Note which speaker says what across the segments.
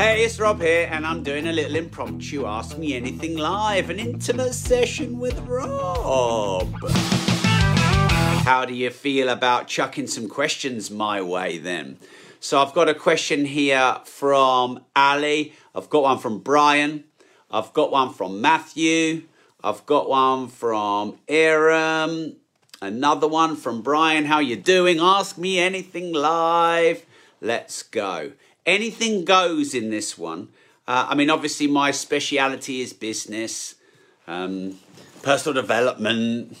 Speaker 1: Hey, it's Rob here, and I'm doing a little impromptu Ask Me Anything Live, an intimate session with Rob. How do you feel about chucking some questions my way then? So I've got a question here from Ali, I've got one from Brian, I've got one from Matthew, I've got one from Aaron, another one from Brian. How you doing? Ask me anything live. Let's go. Anything goes in this one. Uh, I mean, obviously, my speciality is business, um, personal development,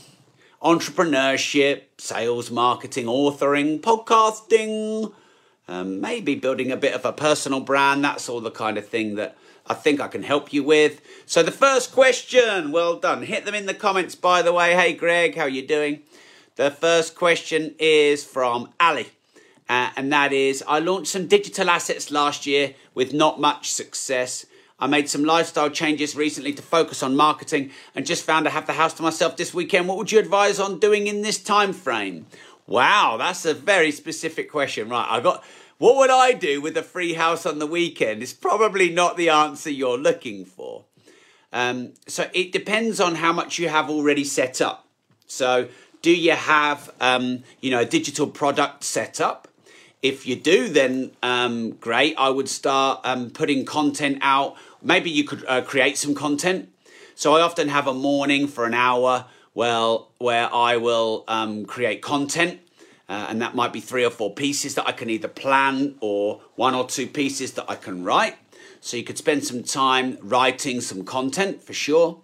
Speaker 1: entrepreneurship, sales, marketing, authoring, podcasting, um, maybe building a bit of a personal brand. That's all the kind of thing that I think I can help you with. So the first question, well done. Hit them in the comments, by the way. Hey, Greg, how are you doing? The first question is from Ali. Uh, and that is I launched some digital assets last year with not much success. I made some lifestyle changes recently to focus on marketing and just found I have the house to myself this weekend. What would you advise on doing in this time frame? Wow, that's a very specific question. Right, I got what would I do with a free house on the weekend? It's probably not the answer you're looking for. Um, so it depends on how much you have already set up. So do you have um, you know a digital product set up? If you do, then um, great. I would start um, putting content out. Maybe you could uh, create some content. So I often have a morning for an hour, well, where I will um, create content. Uh, and that might be three or four pieces that I can either plan or one or two pieces that I can write. So you could spend some time writing some content for sure.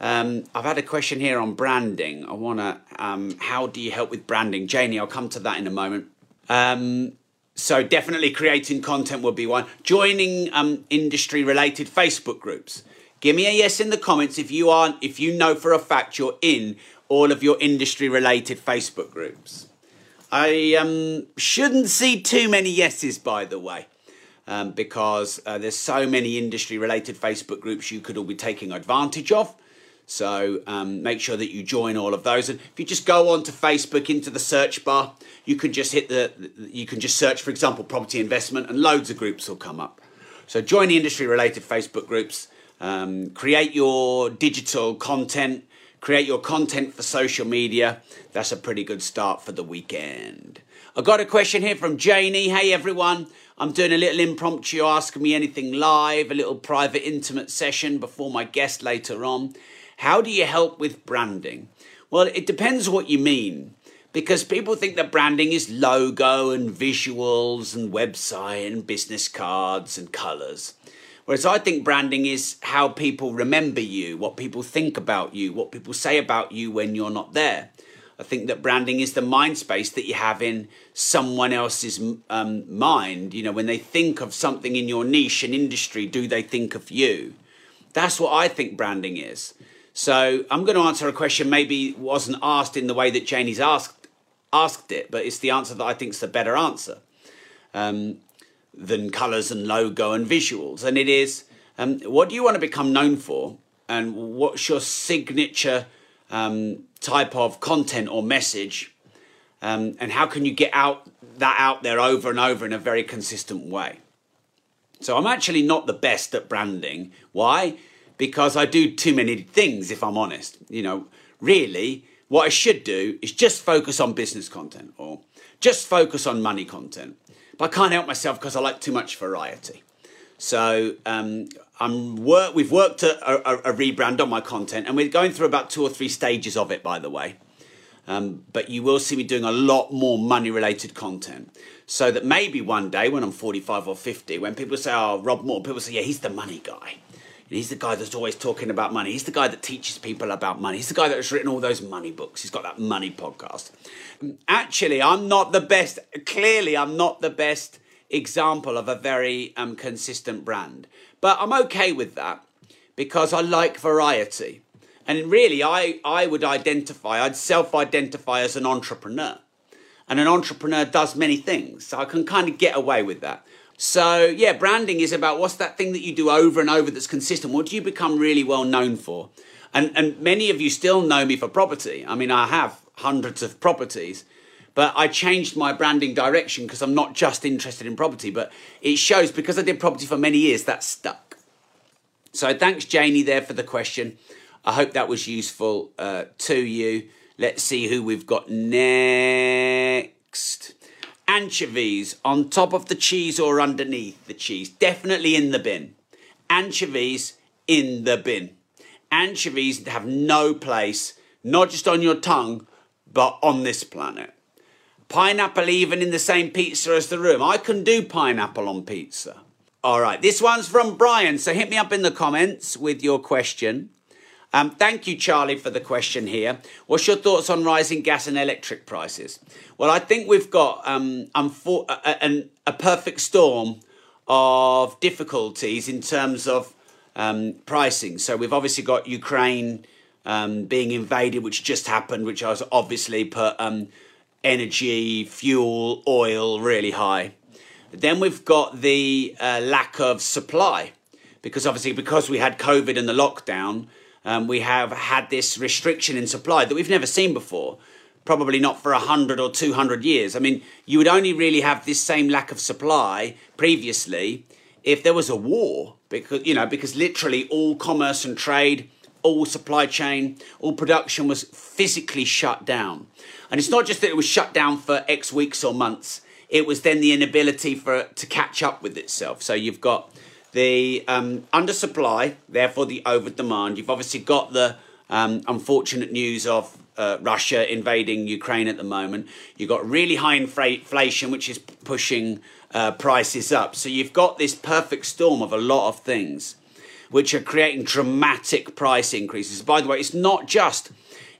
Speaker 1: Um, I've had a question here on branding. I want to, um, how do you help with branding? Janie, I'll come to that in a moment. Um, so definitely creating content would be one. Joining um, industry related Facebook groups. Give me a yes in the comments if you aren't if you know for a fact you're in all of your industry related Facebook groups. I um, shouldn't see too many yeses, by the way, um, because uh, there's so many industry related Facebook groups you could all be taking advantage of. So um, make sure that you join all of those. And if you just go onto Facebook into the search bar, you can just hit the, you can just search, for example, property investment, and loads of groups will come up. So join the industry related Facebook groups, um, create your digital content, create your content for social media. That's a pretty good start for the weekend. I got a question here from Janie. Hey everyone, I'm doing a little impromptu Ask Me Anything live, a little private intimate session before my guest later on. How do you help with branding? Well, it depends what you mean. Because people think that branding is logo and visuals and website and business cards and colours. Whereas I think branding is how people remember you, what people think about you, what people say about you when you're not there. I think that branding is the mind space that you have in someone else's um, mind. You know, when they think of something in your niche and industry, do they think of you? That's what I think branding is. So I'm going to answer a question maybe wasn't asked in the way that Janie's asked asked it, but it's the answer that I think is the better answer um, than colours and logo and visuals. And it is um, what do you want to become known for, and what's your signature um, type of content or message, um, and how can you get out that out there over and over in a very consistent way. So I'm actually not the best at branding. Why? Because I do too many things, if I'm honest. You know, really, what I should do is just focus on business content or just focus on money content. But I can't help myself because I like too much variety. So um, I'm work. We've worked a, a, a, rebrand on my content, and we're going through about two or three stages of it, by the way. Um, but you will see me doing a lot more money-related content, so that maybe one day when I'm 45 or 50, when people say, "Oh, Rob Moore," people say, "Yeah, he's the money guy." He's the guy that's always talking about money. He's the guy that teaches people about money. He's the guy that's written all those money books. He's got that money podcast. Actually, I'm not the best. Clearly, I'm not the best example of a very um, consistent brand. But I'm okay with that because I like variety. And really, I, I would identify, I'd self identify as an entrepreneur. And an entrepreneur does many things. So I can kind of get away with that. So, yeah, branding is about what's that thing that you do over and over that's consistent? What do you become really well known for? And, and many of you still know me for property. I mean, I have hundreds of properties, But I changed my branding direction because I'm not just interested in property, but it shows because I did property for many years that stuck. So thanks, Janie, there for the question. I hope that was useful uh, to you. Let's see who we've got next. Anchovies on top of the cheese or underneath the cheese. Definitely in the bin. Anchovies in the bin. Anchovies have no place, not just on your tongue, but on this planet. Pineapple even in the same pizza as the room. I can do pineapple on pizza. All right, this one's from Brian. So hit me up in the comments with your question. Um, thank you, Charlie, for the question here. What's your thoughts on rising gas and electric prices? Well, I think we've got um, unfor- a, a, a, perfect storm of difficulties in terms of um, pricing. So we've obviously got Ukraine um, being invaded, which just happened, which has obviously put um, energy, fuel, oil really high. Then we've got the uh, lack of supply because obviously because we had COVID and the lockdown um, we have had this restriction in supply that we've never seen before, probably not for 100 or 200 years. I mean, you would only really have this same lack of supply previously if there was a war, because, you know, because literally all commerce and trade, all supply chain, all production was physically shut down. And it's not just that it was shut down for X weeks or months, it was then the inability for it to catch up with itself. So you've got the um, undersupply, therefore the over demand. You've obviously got the um, unfortunate news of uh, Russia invading Ukraine at the moment. You've got really high inflation, which is pushing uh, prices up. So you've got this perfect storm of a lot of things, which are creating dramatic price increases. By the way, it's not just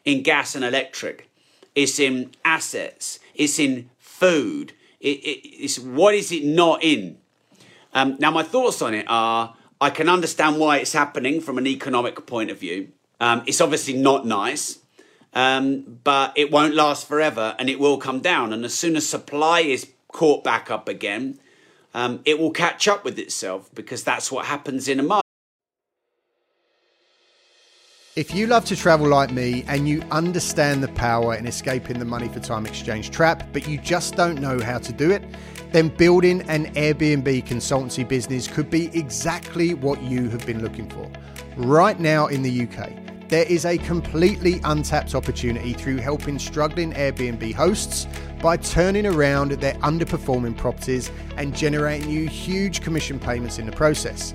Speaker 1: in gas and electric; it's in assets, it's in food. It, it, it's what is it not in? Um, now, my thoughts on it are I can understand why it's happening from an economic point of view. Um, it's obviously not nice, um, but it won't last forever and it will come down. And as soon as supply is caught back up again, um, it will catch up with itself because that's what happens in a market.
Speaker 2: If you love to travel like me and you understand the power in escaping the money for time exchange trap, but you just don't know how to do it, then building an Airbnb consultancy business could be exactly what you have been looking for. Right now in the UK, there is a completely untapped opportunity through helping struggling Airbnb hosts by turning around their underperforming properties and generating you huge commission payments in the process.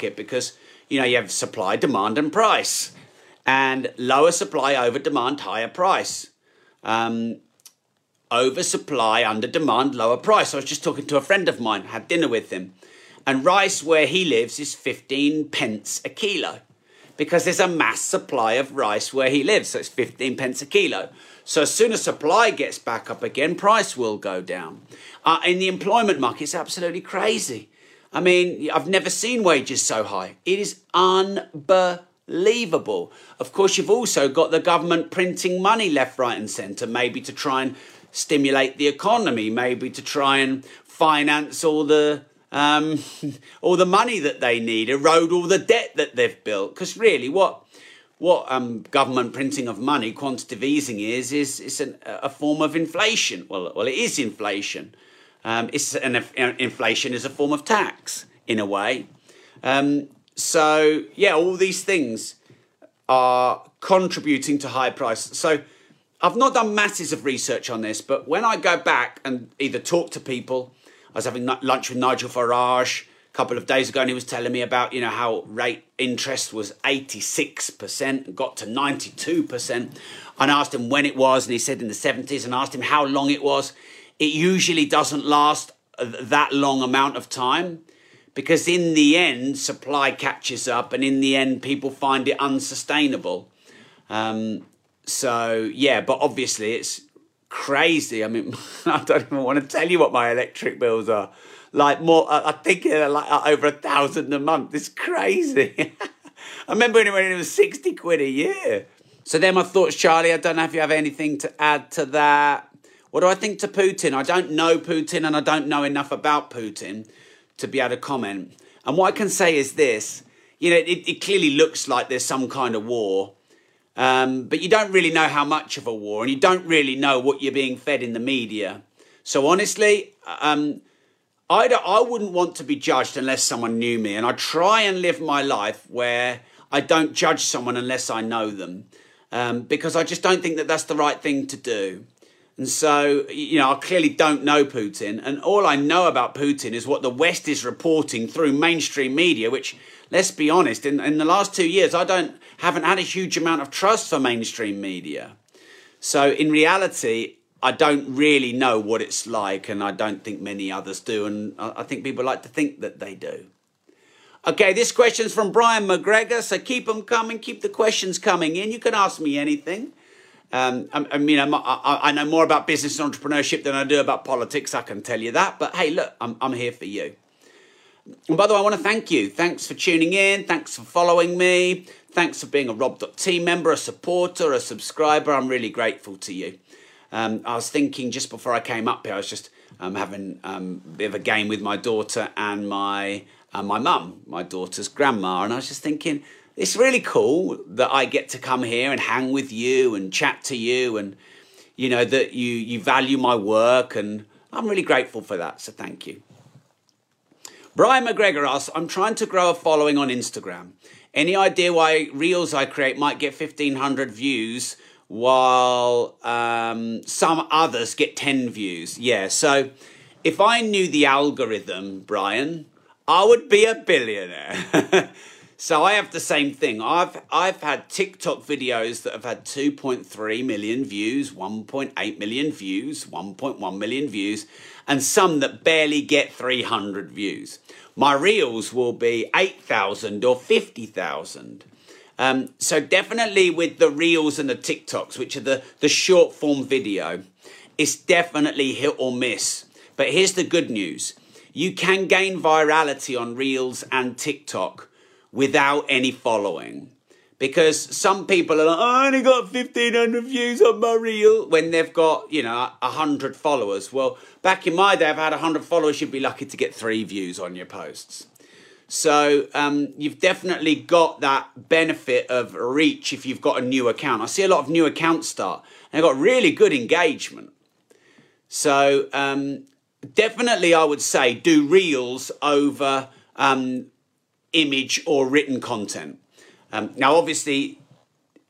Speaker 1: Market because you know you have supply, demand, and price, and lower supply over demand, higher price. Um, oversupply, under demand, lower price. I was just talking to a friend of mine, had dinner with him, and rice where he lives is 15 pence a kilo because there's a mass supply of rice where he lives, so it's 15 pence a kilo. So as soon as supply gets back up again, price will go down. Uh, in the employment market, it's absolutely crazy. I mean, I've never seen wages so high. It is unbelievable. Of course, you've also got the government printing money left, right, and centre, maybe to try and stimulate the economy, maybe to try and finance all the um, all the money that they need, erode all the debt that they've built. Because really, what what um, government printing of money, quantitative easing is, is, is an, a form of inflation. Well, well, it is inflation. Um, it's an, uh, inflation is a form of tax in a way. Um, so yeah, all these things are contributing to high prices. So I've not done masses of research on this, but when I go back and either talk to people, I was having lunch with Nigel Farage a couple of days ago, and he was telling me about you know how rate interest was eighty six percent, and got to ninety two percent. And I asked him when it was, and he said in the seventies, and asked him how long it was it usually doesn't last that long amount of time because in the end, supply catches up, and in the end, people find it unsustainable. Um, so yeah, but obviously it's crazy. I mean, I don't even want to tell you what my electric bills are. Like more, I think they're like over a thousand a month. It's crazy. I remember when it was sixty quid a year. So then my thoughts, Charlie. I don't know if you have anything to add to that. What do I think to Putin? I don't know Putin, and I don't know enough about Putin to be able to comment. And what I can say is this: you know, it, it clearly looks like there's some kind of war. Um, but you don't really know how much of a war, and you don't really know what you're being fed in the media. So honestly, um, I, I wouldn't want to be judged unless someone knew me, and I try and live my life where I don't judge someone unless I know them, um, because I just don't think that that's the right thing to do. And so, you know, I clearly don't know Putin, and all I know about Putin is what the West is reporting through mainstream media, which let's be honest, in, in the last two years, I don't haven't had a huge amount of trust for mainstream media. So in reality, I don't really know what it's like, and I don't think many others do, and I think people like to think that they do. Okay, this question's from Brian McGregor, so keep them coming, keep the questions coming in. You can ask me anything. Um, I, I, mean, I'm, I, I know more about business and entrepreneurship than I do about politics, I can tell you that, but hey, look, I'm, I'm here for you. And by the way, I want to thank you. Thanks for tuning in. Thanks for following me. Thanks for being a Rob.team member, a supporter, a subscriber. I'm really grateful to you. Um, I was thinking just before I came up here, I was just um, having um, a bit of a game with my daughter and my uh, my mum, my daughter's grandma, and I was just thinking it's really cool that I get to come here and hang with you and chat to you, and you know that you you value my work, and I'm really grateful for that. So thank you. Brian McGregor asks, I'm trying to grow a following on Instagram. Any idea why reels I create might get 1500 views while um, some others get 10 views? Yeah, so if I knew the algorithm, Brian, I would be a billionaire. so I have the same thing. I've I've had TikTok videos that have had 2.3 million views, 1.8 million views, 1.1 million views, and some that barely get 300 views. My reels will be 8,000 or 50,000. Um, so definitely with the reels and the TikToks, which are the, the short form video, it's definitely hit or miss. But here's the good news. You can gain virality on reels and TikTok without any following because some people are like, I only got 1500 views on my reel when they've got, you know, 100 followers. Well, back in my day, I've had 100 followers, you'd be lucky to get three views on your posts. So um, you've definitely got that benefit of reach if you've got a new account. I see a lot of new accounts start and they've got really good engagement. So um, definitely, I would say do reels over um, image or written content. Um, now, obviously,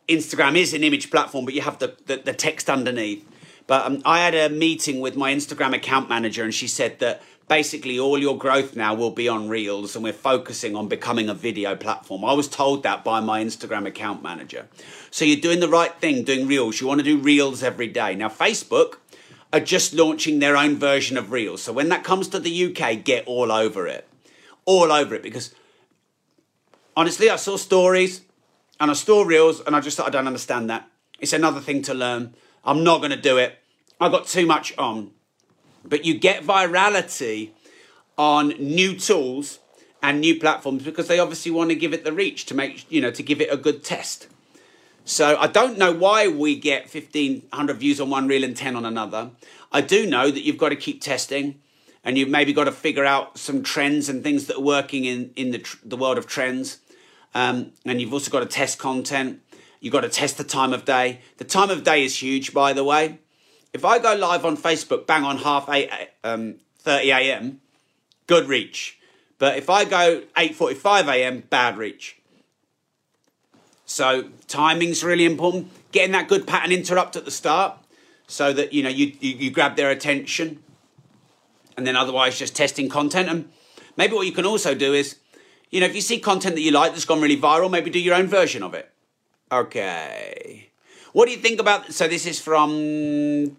Speaker 1: Instagram is an image platform, but you have the, the, the text underneath. But um, I had a meeting with my Instagram account manager, and she said that basically all your growth now will be on Reels, and we're focusing on becoming a video platform. I was told that by my Instagram account manager. So you're doing the right thing, doing Reels. You want to do Reels every day. Now, Facebook are just launching their own version of Reels. So when that comes to the UK, get all over it. All over it because honestly, I saw stories and I saw reels and I just thought I don't understand that. It's another thing to learn. I'm not going to do it. I got too much on. But you get virality on new tools and new platforms because they obviously want to give it the reach to make, you know, to give it a good test. So I don't know why we get 1500 views on one reel and 10 on another. I do know that you've got to keep testing and you've maybe got to figure out some trends and things that are working in, in the, the world of trends. Um, and you've also got to test content. You've got to test the time of day. The time of day is huge, by the way. If I go live on Facebook, bang on half eight, um, 30 a.m., good reach. But if I go 8:45 a.m., bad reach. So timing's really important. Getting that good pattern interrupt at the start, so that you know you, you, you grab their attention, and then otherwise just testing content. And maybe what you can also do is you know, if you see content that you like that's gone really viral, maybe do your own version of it. Okay. What do you think about? So this is from.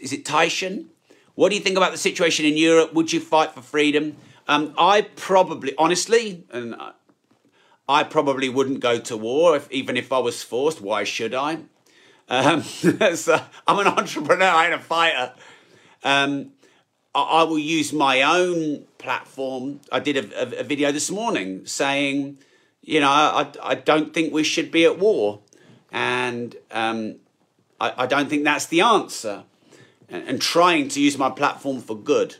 Speaker 1: Is it Tyson? What do you think about the situation in Europe? Would you fight for freedom? Um, I probably, honestly, and I probably wouldn't go to war if, even if I was forced. Why should I? Um, so I'm an entrepreneur. I ain't a fighter. Um, I, will use my own platform. I did a, a, a video this morning saying, you know, I, I, don't think we should be at war, and um, I, I, don't think that's the answer. And, and, trying to use my platform for good.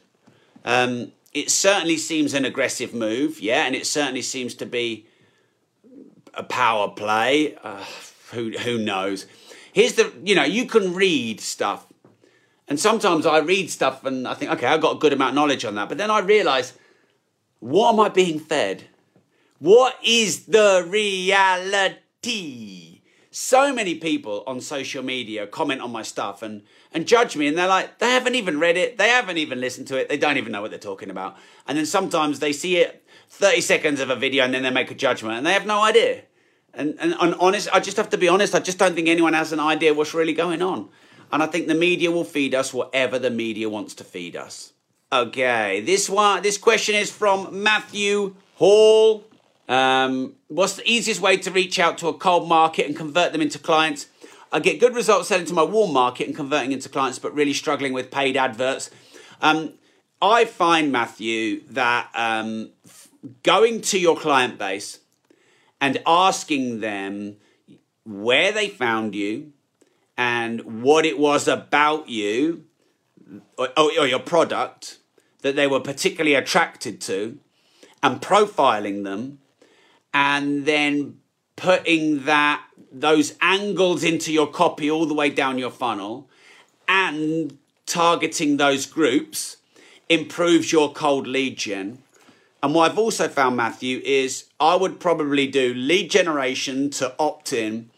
Speaker 1: Um, it certainly seems an aggressive move, yeah, and it certainly seems to be a power play. Uh, who who knows? Here's the you know you can read stuff, and sometimes I read stuff and I think okay I've got a good amount of knowledge on that, but then I realise what am I being fed? What is the reality? so many people on social media comment on my stuff and and judge me and they're like they haven't even read it they haven't even listened to it they don't even know what they're talking about and then sometimes they see it 30 seconds of a video and then they make a judgment and they have no idea and and, and honest i just have to be honest i just don't think anyone has an idea what's really going on and i think the media will feed us whatever the media wants to feed us okay this one this question is from matthew hall um, what's the easiest way to reach out to a cold market and convert them into clients? I get good results selling to my warm market and converting into clients, but really struggling with paid adverts. Um, I find, Matthew, that um, going to your client base and asking them where they found you and what it was about you or, or your product that they were particularly attracted to and profiling them and then putting that those angles into your copy all the way down your funnel and targeting those groups improves your cold lead gen. And what I've also found, Matthew, is I would probably do lead generation to opt in.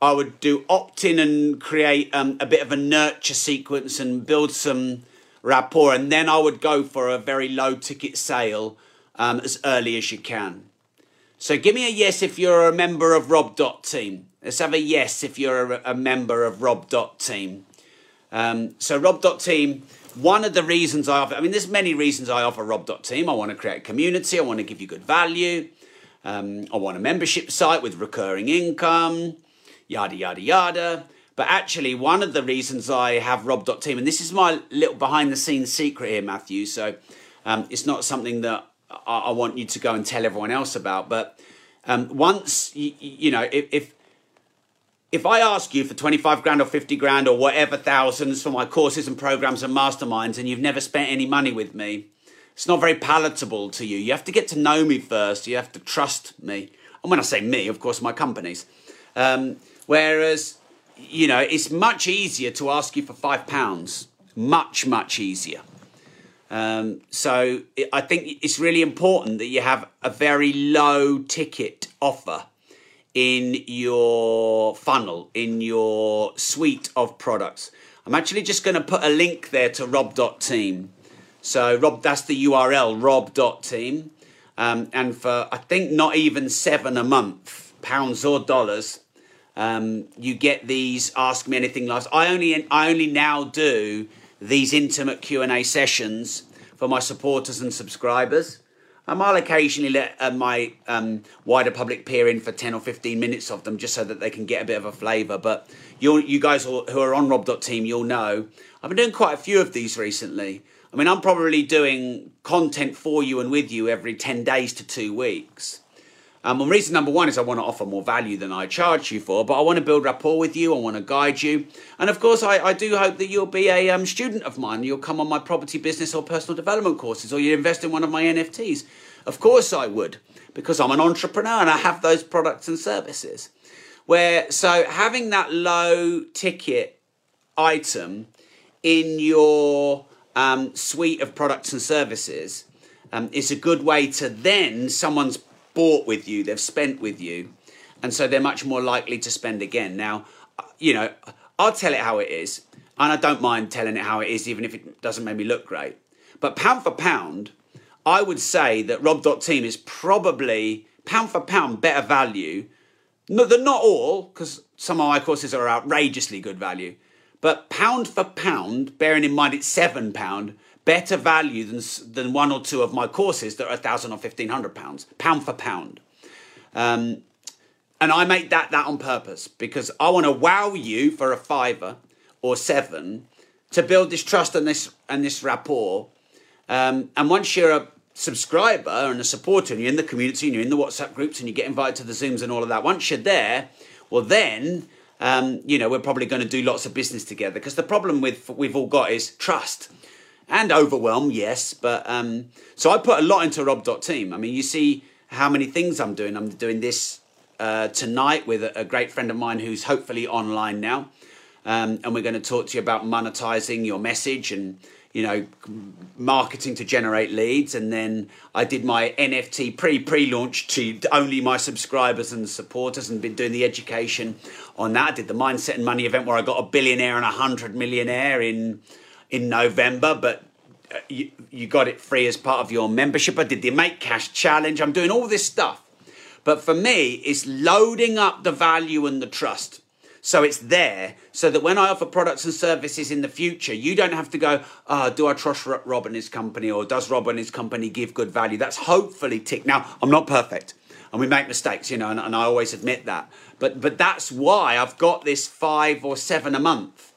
Speaker 1: I would do opt in and create um, a bit of a nurture sequence and build some rapport. And then I would go for a very low ticket sale um, as early as you can. So give me a yes if you're a member of Rob Dot Team. Let's have a yes if you're a, a member of Rob Dot Team. Um, so Rob Dot Team, one of the reasons I offer, I mean, there's many reasons I offer Rob Dot Team. I want to create a community. I want to give you good value. Um, I want a membership site with recurring income, yada, yada, yada. But actually, one of the reasons I have Rob Dot Team, and this is my little behind the scenes secret here, Matthew. So um, it's not something that I, I, want you to go and tell everyone else about. But um, once you, you know, if, if if I ask you for 25 grand or 50 grand or whatever thousands for my courses and programs and masterminds and you've never spent any money with me, it's not very palatable to you. You have to get to know me first. You have to trust me. And when I say me, of course, my companies. Um, whereas, you know, it's much easier to ask you for five pounds. Much, much easier. Um, so I think it's really important that you have a very low ticket offer in your funnel, in your suite of products. I'm actually just going to put a link there to rob.team. So Rob, that's the URL, rob.team. Um, and for I think not even seven a month, pounds or dollars, um, you get these Ask Me Anything lives. I only I only now do these intimate Q&A sessions for my supporters and subscribers. Um, I'll occasionally let uh, my um, wider public peer in for 10 or 15 minutes of them just so that they can get a bit of a flavour. But you you guys who are on Rob.team, you'll know I've been doing quite a few of these recently. I mean, I'm probably doing content for you and with you every 10 days to two weeks. Um, and reason number one is I want to offer more value than I charge you for, but I want to build rapport with you. I want to guide you. And of course, I, I do hope that you'll be a um, student of mine. You'll come on my property business or personal development courses, or you invest in one of my NFTs. Of course, I would, because I'm an entrepreneur and I have those products and services. Where, so having that low ticket item in your um, suite of products and services um, is a good way to then someone's bought with you, they've spent with you, and so they're much more likely to spend again. Now, you know, I'll tell it how it is, and I don't mind telling it how it is, even if it doesn't make me look great. But pound for pound, I would say that Rob.team is probably pound for pound better value. No, they're not all, because some of my courses are outrageously good value. But pound for pound, bearing in mind it's seven pound, better value than than one or two of my courses that are a thousand or fifteen hundred pounds, pound for pound. Um, and I make that that on purpose because I want to wow you for a fiver or seven to build this trust and this and this rapport. Um, and once you're a subscriber and a supporter and you're in the community and you're in the WhatsApp groups and you get invited to the Zooms and all of that, once you're there, well then um, you know we're probably going to do lots of business together because the problem with we've all got is trust and overwhelm, yes. But um, so I put a lot into Rob.team. I mean, you see how many things I'm doing. I'm doing this uh, tonight with a, great friend of mine who's hopefully online now. Um, and we're going to talk to you about monetizing your message and you know marketing to generate leads and then i did my nft pre pre launch to only my subscribers and supporters and been doing the education on that i did the mindset and money event where i got a billionaire and a hundred millionaire in in november but uh, you, you got it free as part of your membership i did the make cash challenge i'm doing all this stuff but for me, it's loading up the value and the trust. So it's there so that when I offer products and services in the future, you don't have to go, oh, do I trust Rob and his company or does Rob and his company give good value? That's hopefully ticked. Now, I'm not perfect and we make mistakes, you know, and, and I always admit that. But, but that's why I've got this five or seven a month.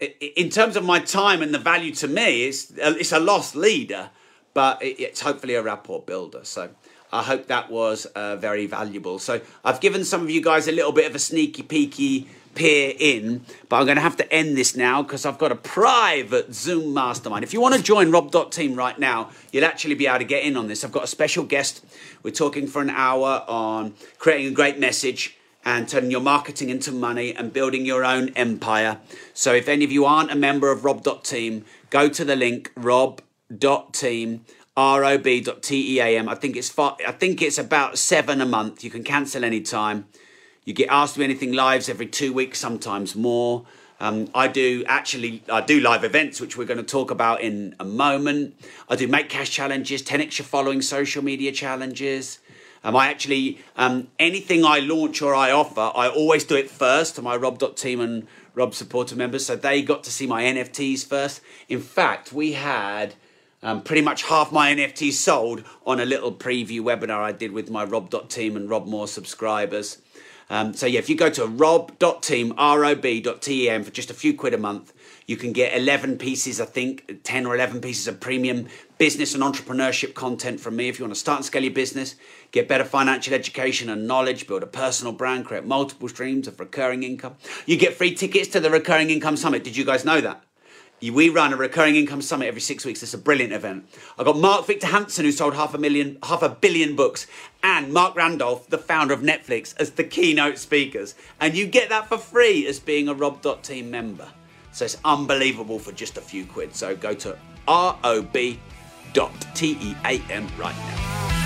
Speaker 1: In terms of my time and the value to me, it's, it's a loss leader, but it's hopefully a rapport builder. So I hope that was uh, very valuable. So I've given some of you guys a little bit of a sneaky peeky peer in, but I'm going to have to end this now because I've got a private Zoom mastermind. If you want to join Rob.team right now, you'll actually be able to get in on this. I've got a special guest. We're talking for an hour on creating a great message and turning your marketing into money and building your own empire. So if any of you aren't a member of Rob.team, go to the link rob.team rob.team. I think it's far, I think it's about seven a month. You can cancel any time. You get asked to do anything lives every two weeks, sometimes more. Um, I do actually I do live events, which we're going to talk about in a moment. I do make cash challenges, 10 extra following social media challenges. Um, I actually um, anything I launch or I offer, I always do it first to my Rob.team and Rob supporter members, so they got to see my NFTs first. In fact, we had um, pretty much half my NFTs sold on a little preview webinar I did with my Rob.team and Rob Moore subscribers. Um, so yeah, if you go to rob.team, R-O-B.tem for just a few quid a month, you can get 11 pieces, I think 10 or 11 pieces of premium business and entrepreneurship content from me. If you want to start and scale your business, get better financial education and knowledge, build a personal brand, create multiple streams of recurring income. You get free tickets to the Recurring Income Summit. Did you guys know that? We run a recurring income summit every six weeks. It's a brilliant event. I've got Mark Victor Hansen, who sold half a million, half a billion books, and Mark Randolph, the founder of Netflix, as the keynote speakers. And you get that for free as being a Rob.team member. So it's unbelievable for just a few quid. So go to rob.team right now.